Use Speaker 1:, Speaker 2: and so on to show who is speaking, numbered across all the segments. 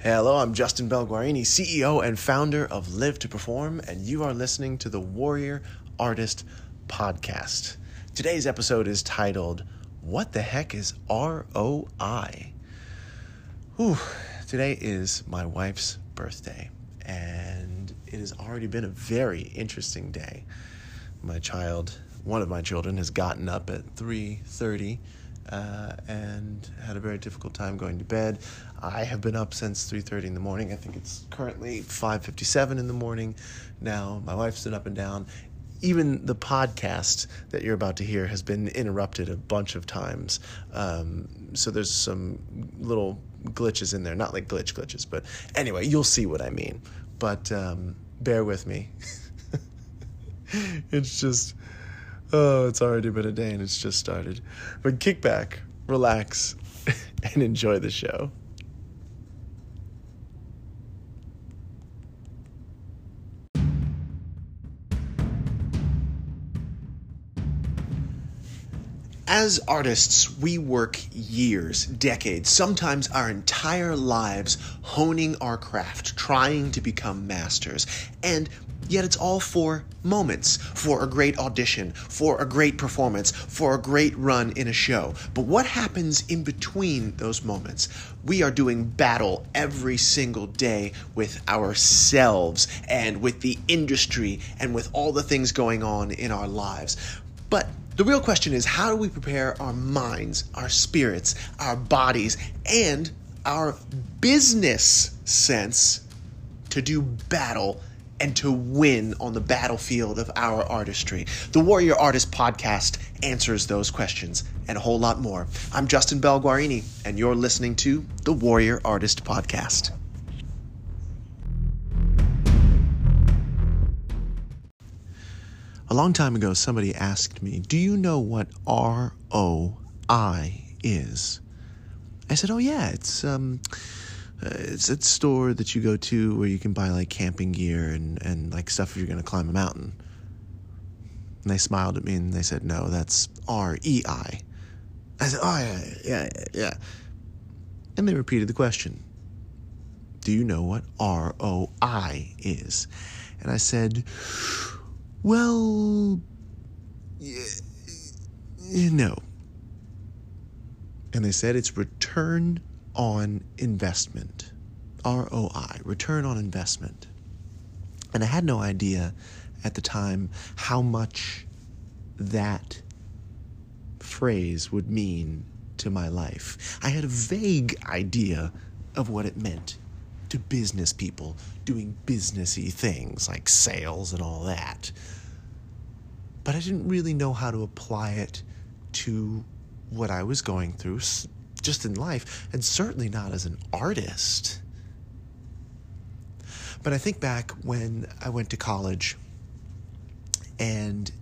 Speaker 1: Hello, I'm Justin Belguarini, CEO and founder of Live to Perform, and you are listening to the Warrior Artist Podcast. Today's episode is titled, What the Heck is ROI? Whew, today is my wife's birthday, and it has already been a very interesting day. My child, one of my children, has gotten up at 3.30 uh, and had a very difficult time going to bed. I have been up since 3:30 in the morning. I think it's currently 5:57 in the morning now. My wife's been up and down. Even the podcast that you're about to hear has been interrupted a bunch of times. Um, so there's some little glitches in there, not like glitch glitches, but anyway, you'll see what I mean. But um, bear with me. it's just Oh, it's already been a day and it's just started. But kick back, relax, and enjoy the show. As artists, we work years, decades, sometimes our entire lives honing our craft, trying to become masters. And Yet it's all for moments, for a great audition, for a great performance, for a great run in a show. But what happens in between those moments? We are doing battle every single day with ourselves and with the industry and with all the things going on in our lives. But the real question is how do we prepare our minds, our spirits, our bodies, and our business sense to do battle and to win on the battlefield of our artistry. The Warrior Artist Podcast answers those questions and a whole lot more. I'm Justin Belguarini, and you're listening to the Warrior Artist Podcast. A long time ago, somebody asked me, Do you know what ROI is? I said, Oh, yeah, it's, um, uh, it's a store that you go to where you can buy like camping gear and, and like stuff if you're going to climb a mountain. And they smiled at me and they said, No, that's R E I. I said, Oh, yeah, yeah, yeah, yeah. And they repeated the question Do you know what R O I is? And I said, Well, yeah, no. And they said it's return on investment, ROI, return on investment. And I had no idea at the time how much that phrase would mean to my life. I had a vague idea of what it meant to business people doing businessy things like sales and all that. But I didn't really know how to apply it to what I was going through just in life, and certainly not as an artist. But I think back when I went to college and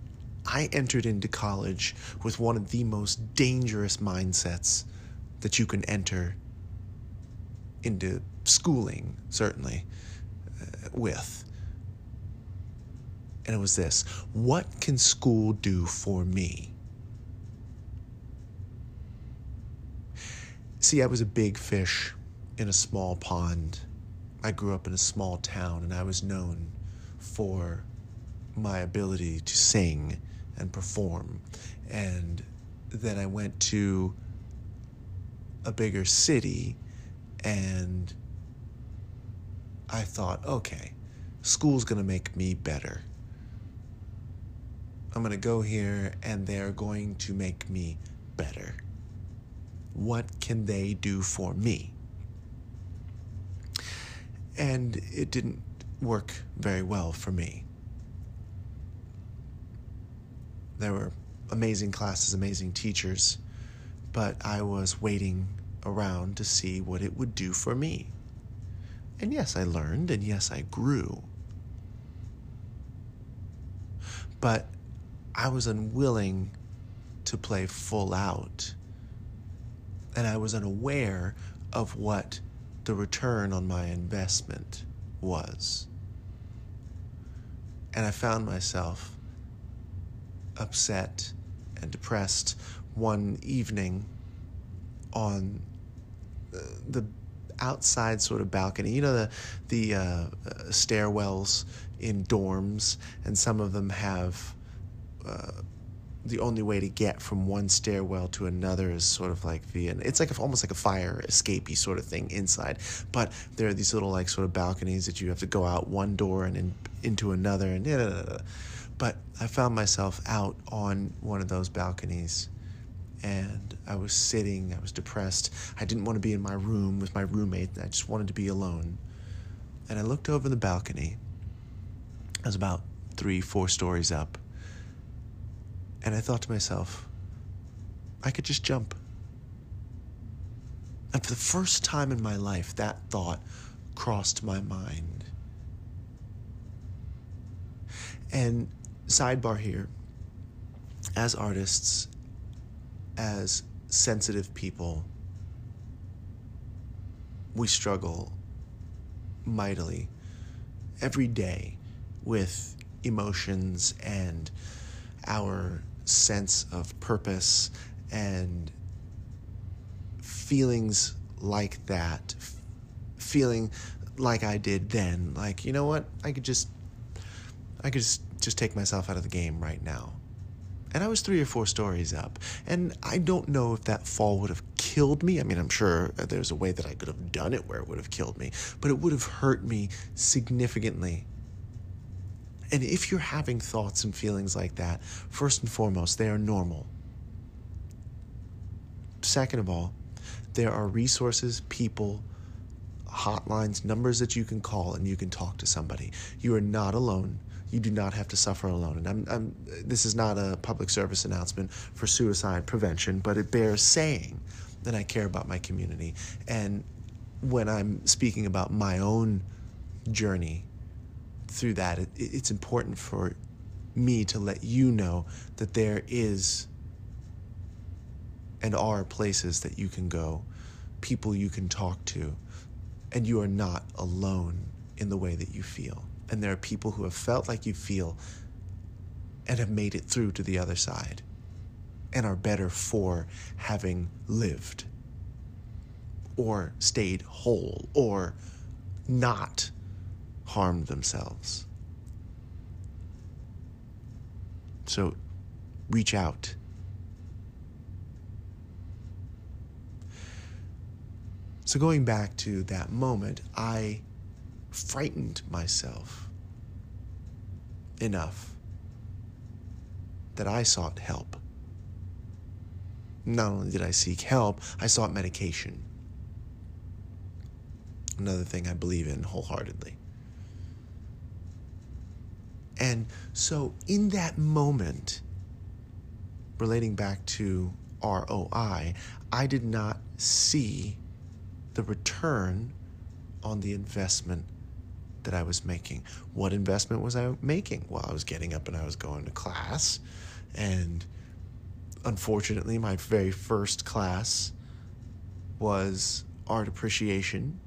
Speaker 1: I entered into college with one of the most dangerous mindsets that you can enter into schooling, certainly, uh, with. And it was this What can school do for me? See, I was a big fish in a small pond. I grew up in a small town and I was known for my ability to sing and perform. And then I went to a bigger city and I thought, okay, school's going to make me better. I'm going to go here and they're going to make me better. What can they do for me? And it didn't work very well for me. There were amazing classes, amazing teachers, but I was waiting around to see what it would do for me. And yes, I learned, and yes, I grew. But I was unwilling to play full out and I was unaware of what the return on my investment was. And I found myself upset and depressed one evening on the outside sort of balcony. You know the the uh, uh, stairwells in dorms, and some of them have. Uh, the only way to get from one stairwell to another is sort of like via it's like a, almost like a fire escapey sort of thing inside. But there are these little like sort of balconies that you have to go out one door and in, into another and but i found myself out on one of those balconies and i was sitting i was depressed. I didn't want to be in my room with my roommate. I just wanted to be alone. And i looked over the balcony. I was about three four stories up and I thought to myself, I could just jump. And for the first time in my life, that thought crossed my mind. And sidebar here as artists, as sensitive people, we struggle mightily every day with emotions and our sense of purpose and feelings like that feeling like I did then like you know what? I could just I could just just take myself out of the game right now. And I was three or four stories up. And I don't know if that fall would have killed me. I mean I'm sure there's a way that I could have done it where it would have killed me but it would have hurt me significantly and if you're having thoughts and feelings like that, first and foremost, they are normal. Second of all, there are resources, people, hotlines, numbers that you can call and you can talk to somebody. You are not alone. You do not have to suffer alone. And I'm, I'm, this is not a public service announcement for suicide prevention, but it bears saying that I care about my community. And when I'm speaking about my own journey through that, it, it's important for me to let you know that there is and are places that you can go, people you can talk to, and you are not alone in the way that you feel. And there are people who have felt like you feel and have made it through to the other side and are better for having lived or stayed whole or not harmed themselves. So reach out. So, going back to that moment, I frightened myself enough that I sought help. Not only did I seek help, I sought medication. Another thing I believe in wholeheartedly. And so, in that moment, relating back to ROI, I did not see the return on the investment that I was making. What investment was I making? Well, I was getting up and I was going to class. And unfortunately, my very first class was art appreciation,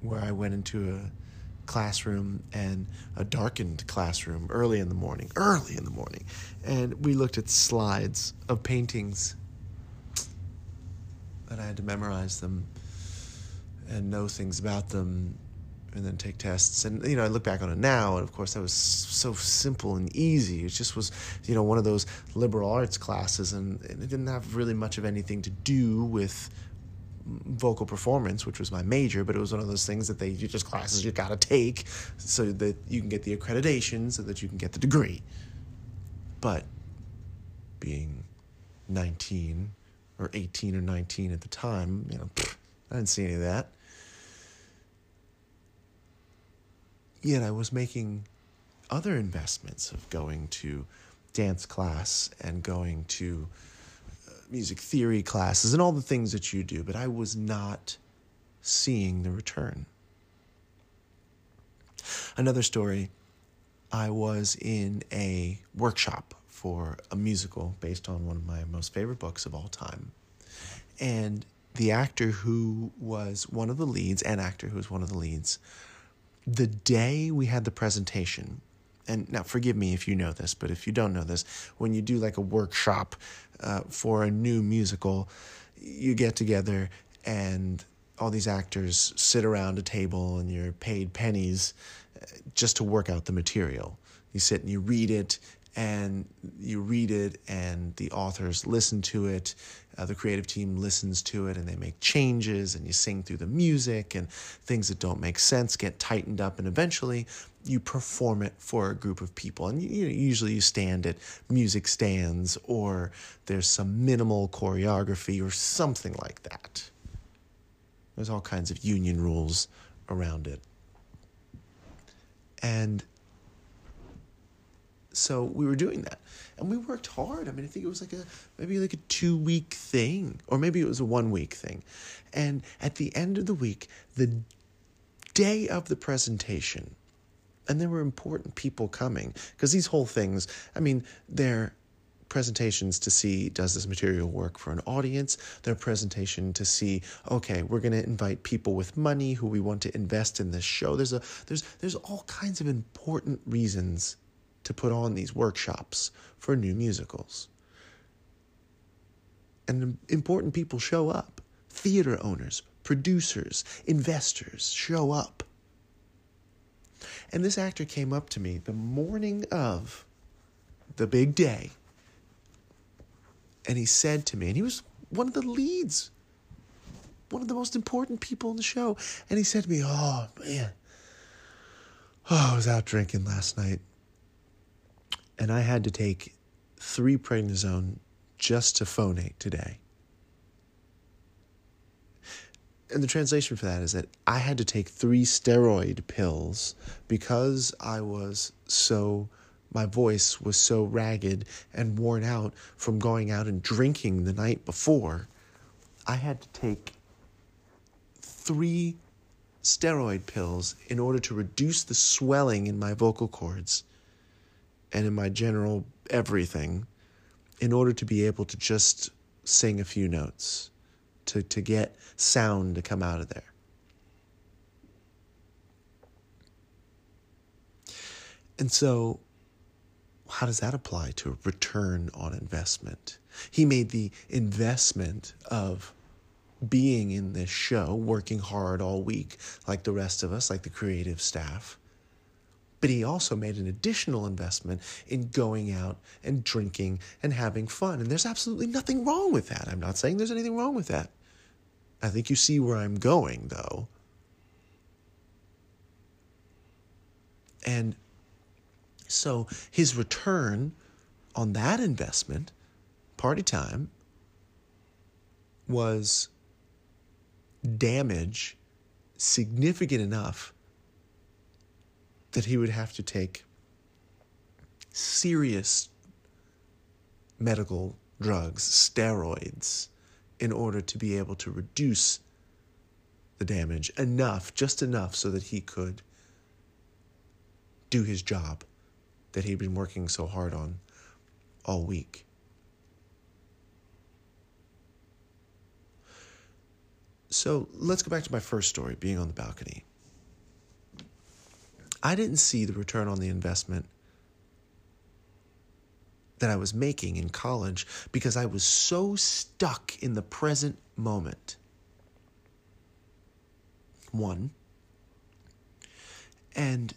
Speaker 1: where I went into a classroom and a darkened classroom early in the morning, early in the morning. And we looked at slides of paintings. And I had to memorize them and know things about them and then take tests. And, you know, I look back on it now, and of course, that was so simple and easy. It just was, you know, one of those liberal arts classes, and, and it didn't have really much of anything to do with vocal performance, which was my major, but it was one of those things that they you just classes you got to take so that you can get the accreditation, so that you can get the degree. But being 19 or 18 or 19 at the time, you know, I didn't see any of that. Yet I was making other investments of going to dance class and going to music theory classes and all the things that you do, but I was not seeing the return. Another story I was in a workshop for a musical based on one of my most favorite books of all time. And the actor who was one of the leads, an actor who was one of the leads, the day we had the presentation, and now forgive me if you know this, but if you don't know this, when you do like a workshop uh, for a new musical, you get together and all these actors sit around a table and you're paid pennies uh, just to work out the material. You sit and you read it, and you read it, and the authors listen to it. Uh, the creative team listens to it, and they make changes, and you sing through the music, and things that don't make sense get tightened up, and eventually you perform it for a group of people. And you, usually you stand at music stands, or there's some minimal choreography, or something like that. There's all kinds of union rules around it. And so we were doing that and we worked hard i mean i think it was like a maybe like a two week thing or maybe it was a one week thing and at the end of the week the day of the presentation and there were important people coming because these whole things i mean they're presentations to see does this material work for an audience their presentation to see okay we're going to invite people with money who we want to invest in this show there's a there's there's all kinds of important reasons to put on these workshops for new musicals. And important people show up. Theater owners, producers, investors show up. And this actor came up to me the morning of the big day. And he said to me, and he was one of the leads, one of the most important people in the show. And he said to me, Oh, man. Oh, I was out drinking last night and I had to take three prednisone just to phonate today. And the translation for that is that I had to take three steroid pills because I was so, my voice was so ragged and worn out from going out and drinking the night before. I had to take three steroid pills in order to reduce the swelling in my vocal cords and in my general everything in order to be able to just sing a few notes, to, to get sound to come out of there. And so, how does that apply to a return on investment? He made the investment of being in this show, working hard all week, like the rest of us, like the creative staff but he also made an additional investment in going out and drinking and having fun. And there's absolutely nothing wrong with that. I'm not saying there's anything wrong with that. I think you see where I'm going, though. And so his return on that investment, party time, was damage significant enough that he would have to take serious medical drugs, steroids, in order to be able to reduce the damage enough, just enough, so that he could do his job that he'd been working so hard on all week. So let's go back to my first story being on the balcony. I didn't see the return on the investment that I was making in college because I was so stuck in the present moment. One. And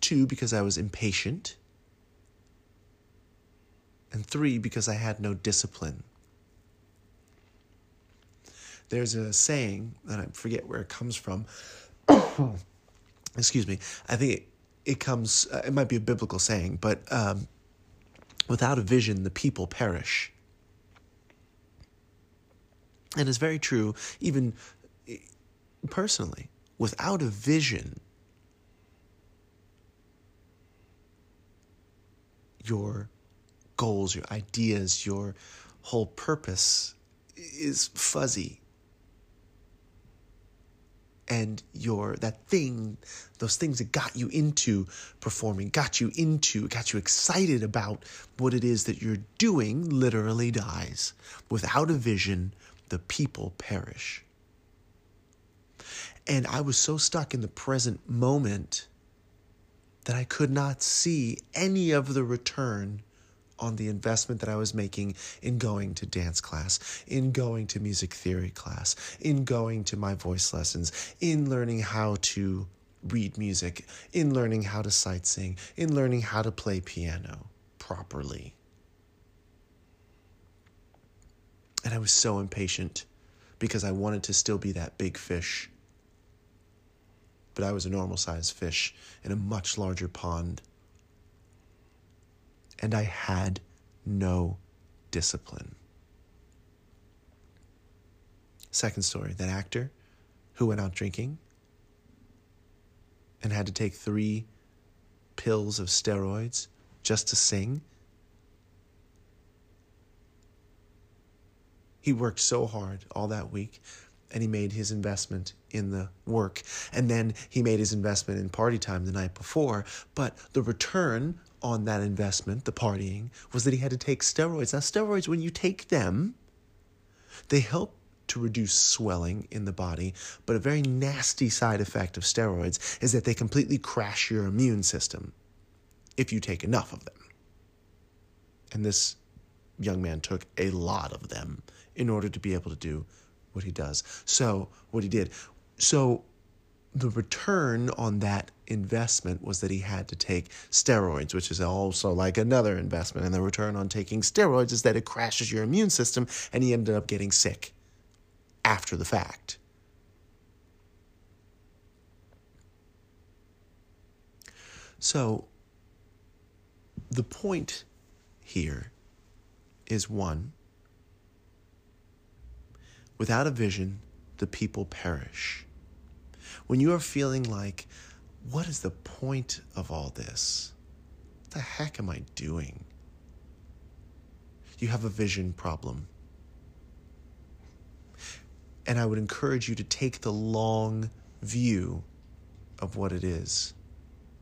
Speaker 1: two, because I was impatient. And three, because I had no discipline. There's a saying that I forget where it comes from. excuse me, I think it, it comes, uh, it might be a biblical saying, but um, without a vision, the people perish. And it's very true, even personally. Without a vision, your goals, your ideas, your whole purpose is fuzzy and your that thing those things that got you into performing got you into got you excited about what it is that you're doing literally dies. Without a vision the people perish. And i was so stuck in the present moment that i could not see any of the return on the investment that I was making in going to dance class, in going to music theory class, in going to my voice lessons, in learning how to read music, in learning how to sight sing, in learning how to play piano properly. And I was so impatient because I wanted to still be that big fish. But I was a normal sized fish in a much larger pond. And I had no discipline. Second story that actor who went out drinking and had to take three pills of steroids just to sing. He worked so hard all that week and he made his investment in the work. And then he made his investment in party time the night before. But the return on that investment, the partying, was that he had to take steroids. Now, steroids, when you take them, they help to reduce swelling in the body, but a very nasty side effect of steroids is that they completely crash your immune system if you take enough of them. And this young man took a lot of them in order to be able to do what he does. So, what he did. So, the return on that investment was that he had to take steroids, which is also like another investment. And the return on taking steroids is that it crashes your immune system, and he ended up getting sick after the fact. So, the point here is one without a vision, the people perish. When you are feeling like, what is the point of all this? What the heck am I doing? You have a vision problem. And I would encourage you to take the long view of what it is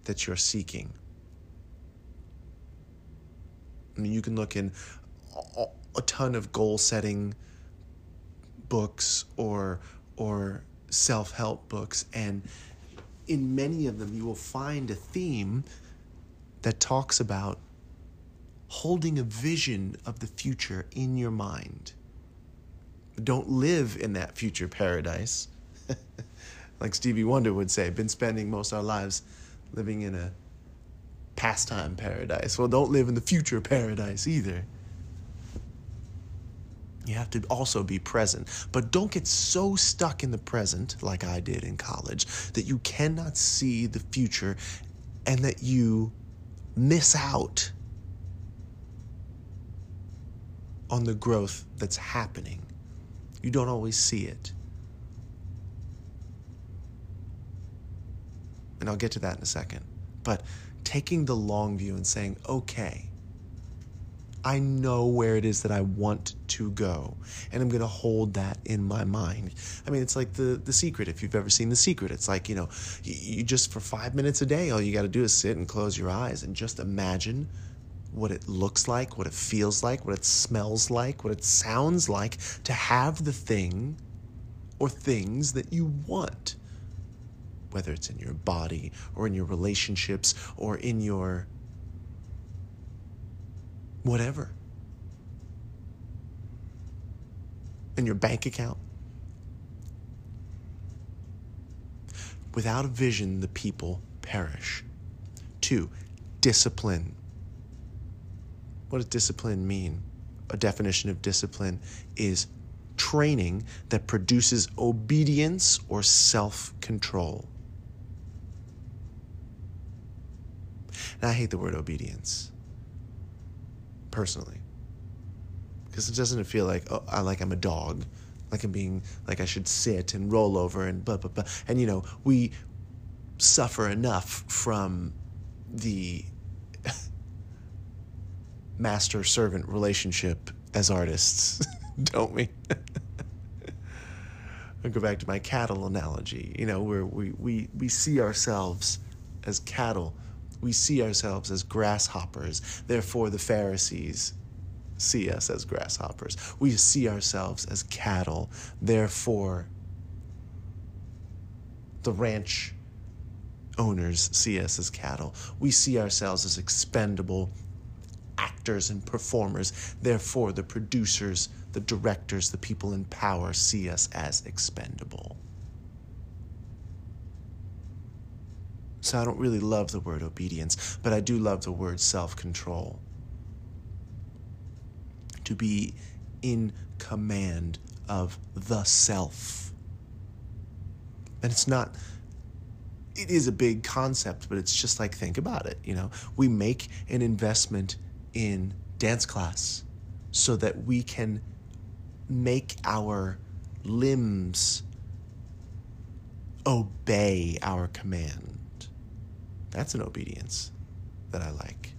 Speaker 1: that you're seeking. I mean, you can look in a ton of goal setting books or or self-help books and in many of them you will find a theme that talks about holding a vision of the future in your mind. Don't live in that future paradise. like Stevie Wonder would say, been spending most of our lives living in a pastime paradise. Well, don't live in the future paradise either. You have to also be present. But don't get so stuck in the present, like I did in college, that you cannot see the future and that you miss out on the growth that's happening. You don't always see it. And I'll get to that in a second. But taking the long view and saying, okay, I know where it is that I want to go, and I'm going to hold that in my mind. I mean, it's like the the secret. If you've ever seen the secret, it's like you know, you, you just for five minutes a day, all you got to do is sit and close your eyes and just imagine what it looks like, what it feels like, what it smells like, what it sounds like to have the thing or things that you want. Whether it's in your body or in your relationships or in your whatever. In your bank account. Without a vision, the people perish. Two, discipline. What does discipline mean? A definition of discipline is training that produces obedience or self control. And I hate the word obedience personally because it doesn't feel like oh, I like I'm a dog, like I'm being like I should sit and roll over and blah blah blah. And you know we suffer enough from the master servant relationship as artists, don't we? I'll go back to my cattle analogy. You know, where we, we, we see ourselves as cattle we see ourselves as grasshoppers. Therefore, the Pharisees see us as grasshoppers. We see ourselves as cattle. Therefore, the ranch owners see us as cattle. We see ourselves as expendable actors and performers. Therefore, the producers, the directors, the people in power see us as expendable. So I don't really love the word obedience, but I do love the word self control. To be in command of the self. And it's not, it is a big concept, but it's just like, think about it. You know, we make an investment in dance class so that we can make our limbs obey our command. That's an obedience that I like.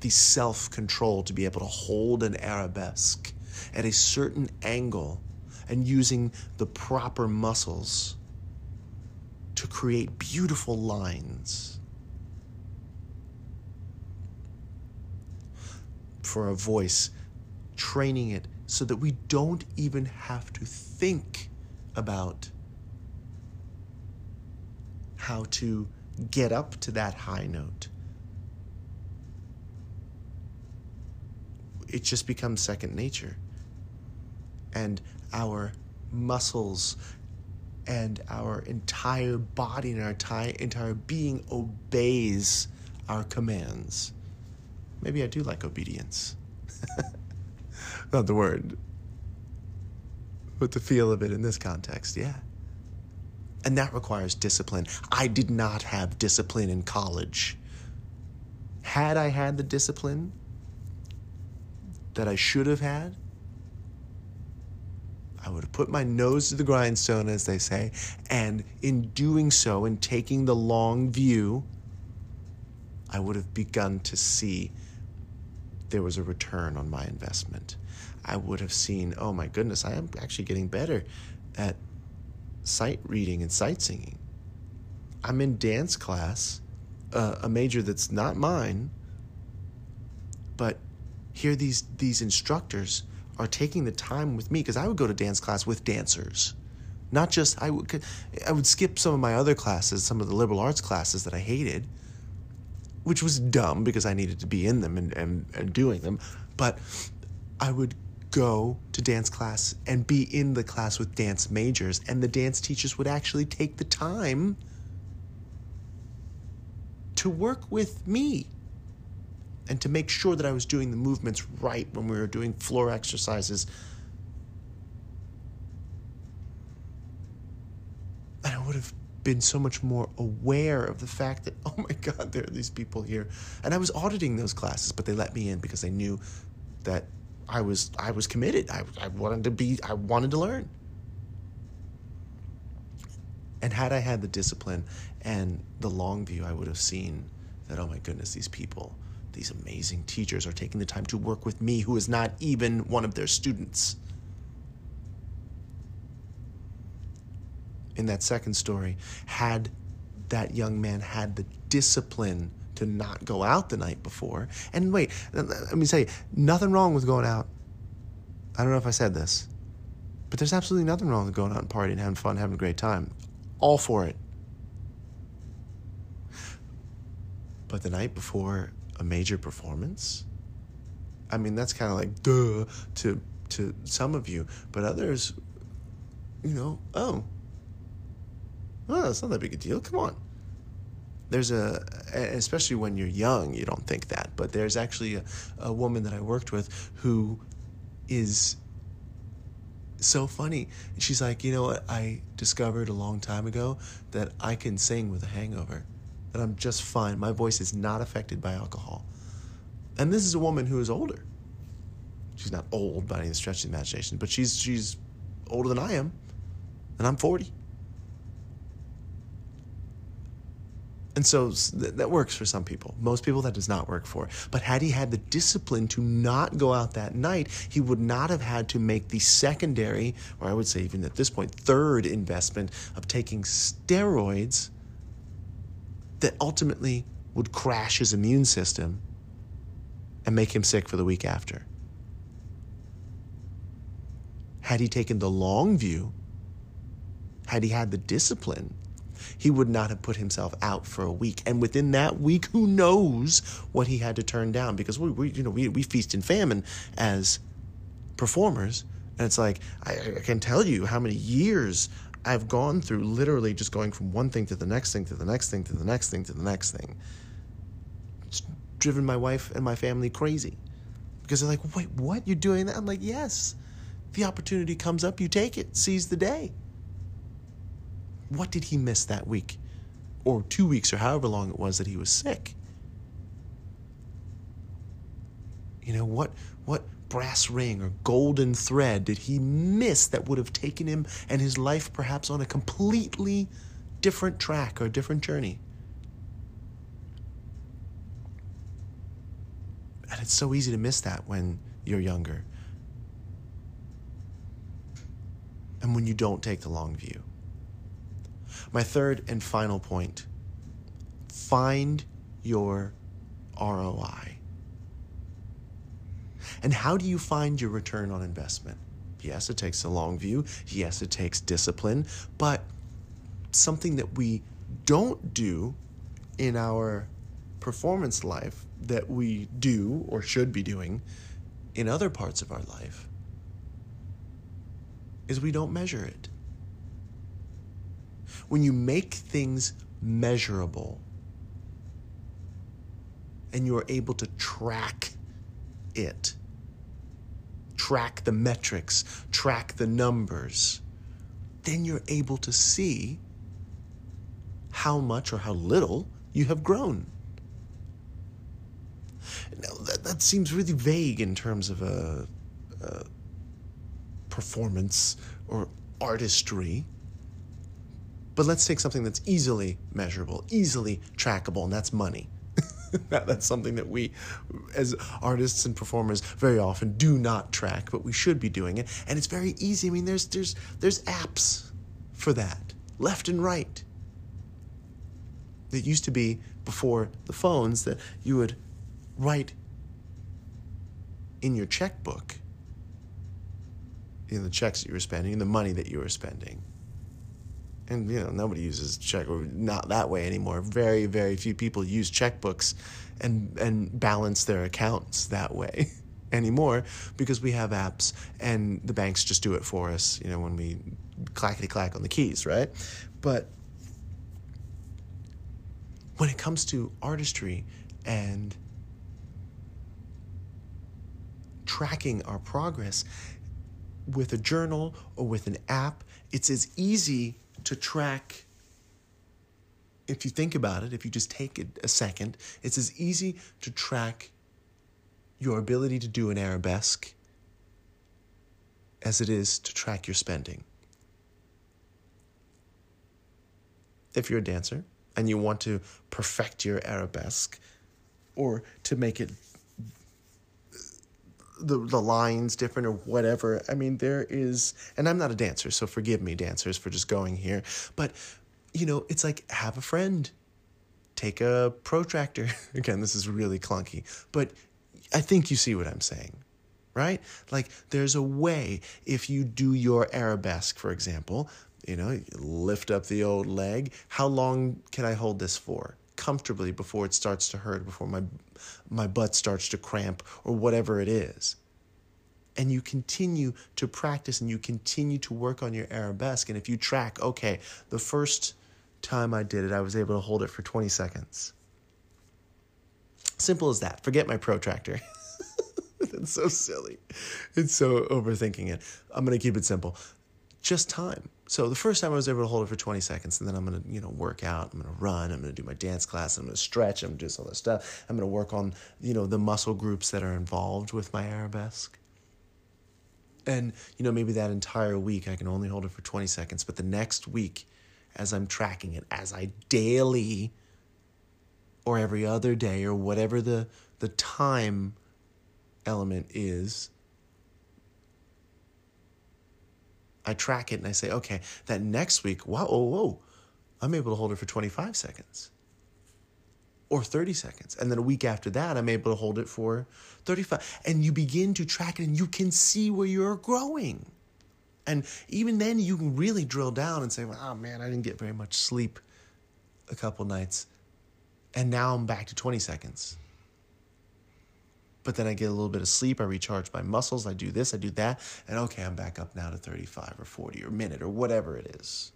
Speaker 1: The self control to be able to hold an arabesque at a certain angle and using the proper muscles to create beautiful lines. For a voice, training it so that we don't even have to think about how to get up to that high note. It just becomes second nature. And our muscles and our entire body and our entire, being obeys our commands. Maybe I do like obedience. Not the word, but the feel of it in this context, yeah. And that requires discipline. I did not have discipline in college. Had I had the discipline that I should have had, I would have put my nose to the grindstone, as they say, and in doing so, in taking the long view, I would have begun to see there was a return on my investment. I would have seen, oh my goodness, I am actually getting better at sight reading and sight singing. I'm in dance class, uh, a major that's not mine, but here these these instructors are taking the time with me because I would go to dance class with dancers. Not just I would I would skip some of my other classes, some of the liberal arts classes that I hated, which was dumb because I needed to be in them and, and, and doing them. But I would go to dance class and be in the class with dance majors, and the dance teachers would actually take the time to work with me and to make sure that I was doing the movements right when we were doing floor exercises. And I would have been so much more aware of the fact that, oh my God, there are these people here. And I was auditing those classes, but they let me in because they knew that I was I was committed. I, I wanted to be I wanted to learn. And had I had the discipline and the long view, I would have seen that, oh my goodness, these people, these amazing teachers are taking the time to work with me, who is not even one of their students. In that second story, had that young man had the discipline to not go out the night before. And wait, let me say, nothing wrong with going out. I don't know if I said this, but there's absolutely nothing wrong with going out and partying, having fun, having a great time. All for it. But the night before a major performance, I mean, that's kind of like duh to to some of you, but others, you know, oh, oh, it's not that big a deal. Come on there's a especially when you're young you don't think that but there's actually a, a woman that i worked with who is so funny. She's like you know what? I discovered a long time ago that i can sing with a hangover that i'm just fine. My voice is not affected by alcohol. And this is a woman who is older. She's not old by any stretch of the imagination but she's she's older than i am and i'm 40 And so th- that works for some people. Most people, that does not work for. But had he had the discipline to not go out that night, he would not have had to make the secondary, or I would say even at this point, third investment of taking steroids that ultimately would crash his immune system and make him sick for the week after. Had he taken the long view, had he had the discipline, he would not have put himself out for a week. And within that week, who knows what he had to turn down? Because we, we you know, we, we feast and famine as performers. And it's like, I, I can tell you how many years I've gone through literally just going from one thing to the next thing to the next thing to the next thing to the next thing. It's driven my wife and my family crazy because they're like, wait, what? You're doing that? I'm like, yes. The opportunity comes up, you take it, seize the day. What did he miss that week? Or two weeks, or however long it was that he was sick? You know, what, what brass ring or golden thread did he miss that would have taken him and his life perhaps on a completely different track or different journey? And it's so easy to miss that when you're younger. And when you don't take the long view. My third and final point find your ROI. And how do you find your return on investment? Yes, it takes a long view. Yes, it takes discipline. But something that we don't do in our performance life that we do or should be doing in other parts of our life is we don't measure it. When you make things measurable and you are able to track it, track the metrics, track the numbers, then you're able to see how much or how little you have grown. Now, that, that seems really vague in terms of a, a performance or artistry. But let's take something that's easily measurable, easily trackable, and that's money. that's something that we, as artists and performers, very often do not track, but we should be doing it. And it's very easy. I mean, there's there's there's apps for that, left and right. It used to be before the phones that you would write in your checkbook in the checks that you were spending, in the money that you were spending and you know nobody uses check or not that way anymore. Very very few people use checkbooks and and balance their accounts that way anymore because we have apps and the banks just do it for us. You know when we clackety clack on the keys, right? But when it comes to artistry and tracking our progress with a journal or with an app, it's as easy to track if you think about it, if you just take it a second, it's as easy to track your ability to do an arabesque as it is to track your spending. If you're a dancer and you want to perfect your arabesque or to make it the the lines different or whatever. I mean, there is, and I'm not a dancer, so forgive me, dancers, for just going here. But you know, it's like have a friend, take a protractor. Again, this is really clunky, but I think you see what I'm saying, right? Like, there's a way if you do your arabesque, for example. You know, lift up the old leg. How long can I hold this for? Comfortably before it starts to hurt, before my my butt starts to cramp or whatever it is. And you continue to practice and you continue to work on your arabesque. And if you track, okay, the first time I did it, I was able to hold it for 20 seconds. Simple as that. Forget my protractor. It's so silly. It's so overthinking it. I'm going to keep it simple. Just time. So the first time I was able to hold it for 20 seconds, and then I'm gonna, you know, work out. I'm gonna run. I'm gonna do my dance class. I'm gonna stretch. I'm gonna do some other stuff. I'm gonna work on, you know, the muscle groups that are involved with my arabesque. And you know, maybe that entire week I can only hold it for 20 seconds, but the next week, as I'm tracking it, as I daily, or every other day, or whatever the the time element is I track it and I say, okay, that next week, wow, whoa, whoa, I'm able to hold it for 25 seconds or 30 seconds. And then a week after that, I'm able to hold it for 35. And you begin to track it and you can see where you're growing. And even then, you can really drill down and say, well, oh man, I didn't get very much sleep a couple nights, and now I'm back to 20 seconds. But then I get a little bit of sleep, I recharge my muscles, I do this, I do that, and okay, I'm back up now to 35 or 40 or minute or whatever it is.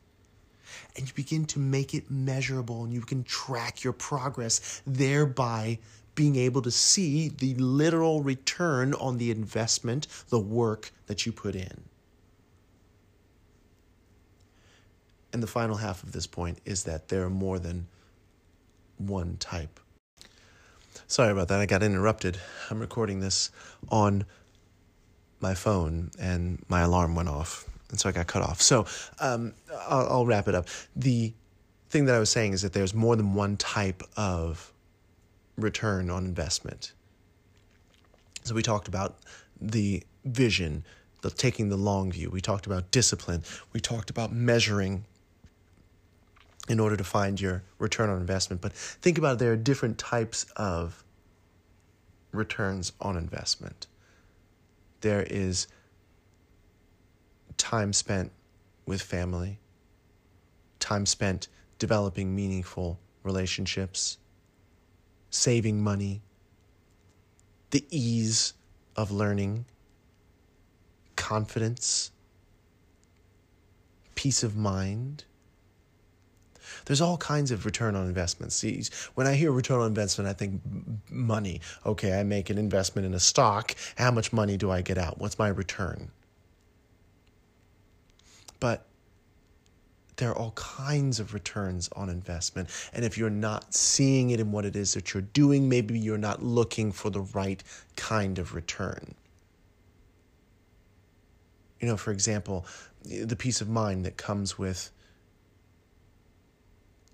Speaker 1: And you begin to make it measurable and you can track your progress, thereby being able to see the literal return on the investment, the work that you put in. And the final half of this point is that there are more than one type. Sorry about that. I got interrupted. I'm recording this on my phone and my alarm went off. And so I got cut off. So um, I'll, I'll wrap it up. The thing that I was saying is that there's more than one type of return on investment. So we talked about the vision, the taking the long view. We talked about discipline. We talked about measuring in order to find your return on investment. But think about it, there are different types of returns on investment. There is time spent with family, time spent developing meaningful relationships, saving money, the ease of learning, confidence, peace of mind there's all kinds of return on investments. See, when I hear return on investment, I think money. Okay, I make an investment in a stock. How much money do I get out? What's my return? But there are all kinds of returns on investment. And if you're not seeing it in what it is that you're doing, maybe you're not looking for the right kind of return. You know, for example, the peace of mind that comes with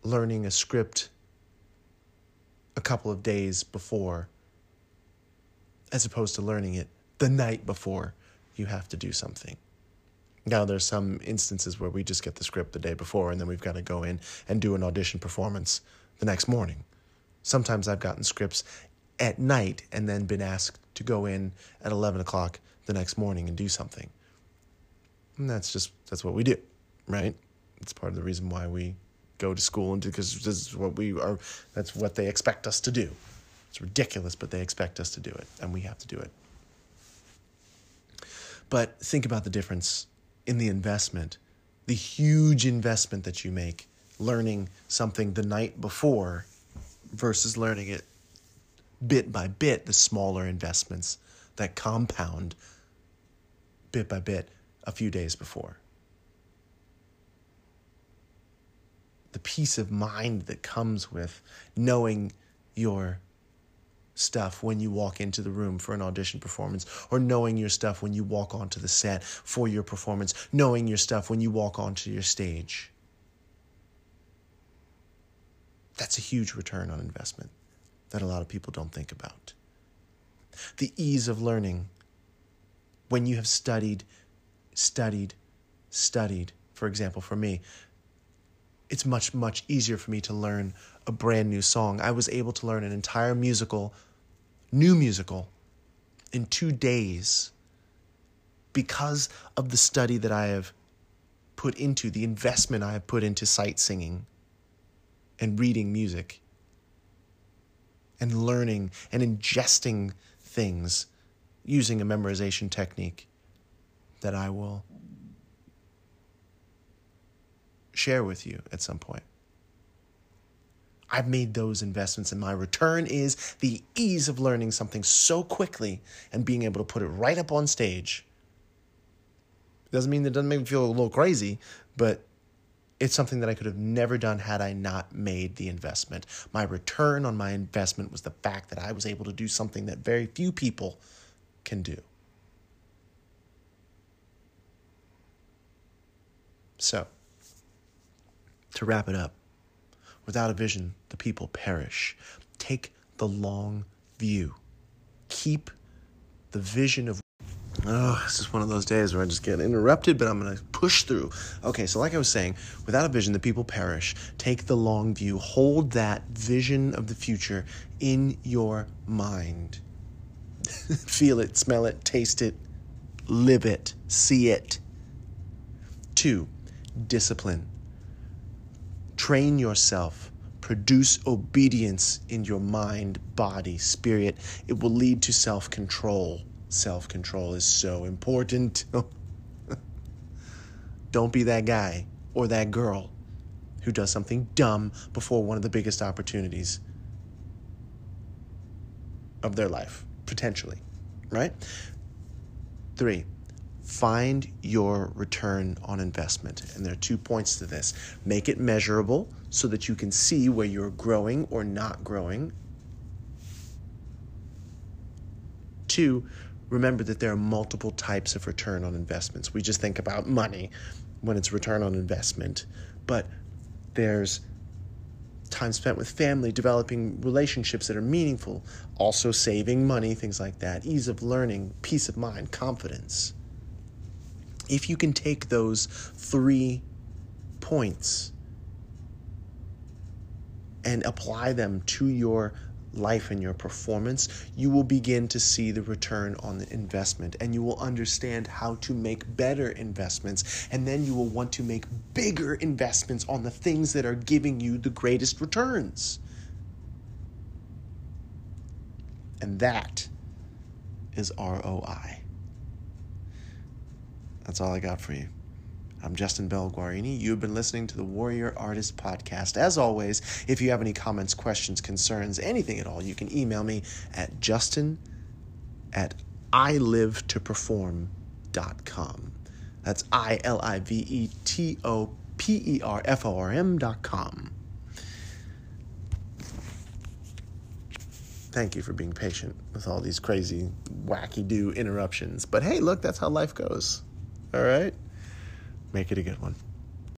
Speaker 1: learning a script a couple of days before, as opposed to learning it the night before you have to do something. Now, there's some instances where we just get the script the day before and then we've got to go in and do an audition performance the next morning. Sometimes I've gotten scripts at night and then been asked to go in at 11 o'clock the next morning and do something. And that's just, that's what we do, right? It's part of the reason why we go to school and because this is what we are that's what they expect us to do. It's ridiculous but they expect us to do it and we have to do it. But think about the difference in the investment the huge investment that you make learning something the night before versus learning it bit by bit the smaller investments that compound bit by bit a few days before the peace of mind that comes with knowing your stuff when you walk into the room for an audition performance, or knowing your stuff when you walk onto the set for your performance, knowing your stuff when you walk onto your stage. That's a huge return on investment that a lot of people don't think about. The ease of learning when you have studied, studied, studied. For example, for me, it's much, much easier for me to learn a brand new song. I was able to learn an entire musical, new musical, in two days because of the study that I have put into, the investment I have put into sight singing and reading music and learning and ingesting things using a memorization technique that I will share with you at some point. I've made those investments, and my return is the ease of learning something so quickly and being able to put it right up on stage. Doesn't mean that it doesn't make me feel a little crazy, but it's something that I could have never done had I not made the investment. My return on my investment was the fact that I was able to do something that very few people can do. So, to wrap it up, without a vision, the people perish. Take the long view. Keep the vision of. Oh, this is one of those days where I just get interrupted, but I'm going to push through. Okay, so like I was saying, without a vision, the people perish. Take the long view. Hold that vision of the future in your mind. Feel it, smell it, taste it, live it, see it. Two, discipline train yourself produce obedience in your mind, body, spirit. It will lead to self control. Self control is so important. Don't be that guy or that girl who does something dumb before one of the biggest opportunities of their life, potentially, right? Three, find your return on investment. And there are two points to this make it measurable so that you can see where you're growing or not growing. Two, remember that there are multiple types of return on investments. We just think about money when it's return on investment, but there's time spent with family, developing relationships that are meaningful, also saving money, things like that, ease of learning, peace of mind, confidence. If you can take those three points and apply them to your life and your performance, you will begin to see the return on the investment and you will understand how to make better investments. And then you will want to make bigger investments on the things that are giving you the greatest returns. And that is ROI. That's all I got for you. I'm Justin Bell Guarini. You've been listening to the Warrior Artist Podcast. As always, if you have any comments, questions, concerns, anything at all, you can email me at justin at ilivetoperform.com. That's I L I V E T O P E R F O R M dot com. Thank you for being patient with all these crazy, wacky do interruptions. But hey, look, that's how life goes. All right? Make it a good one.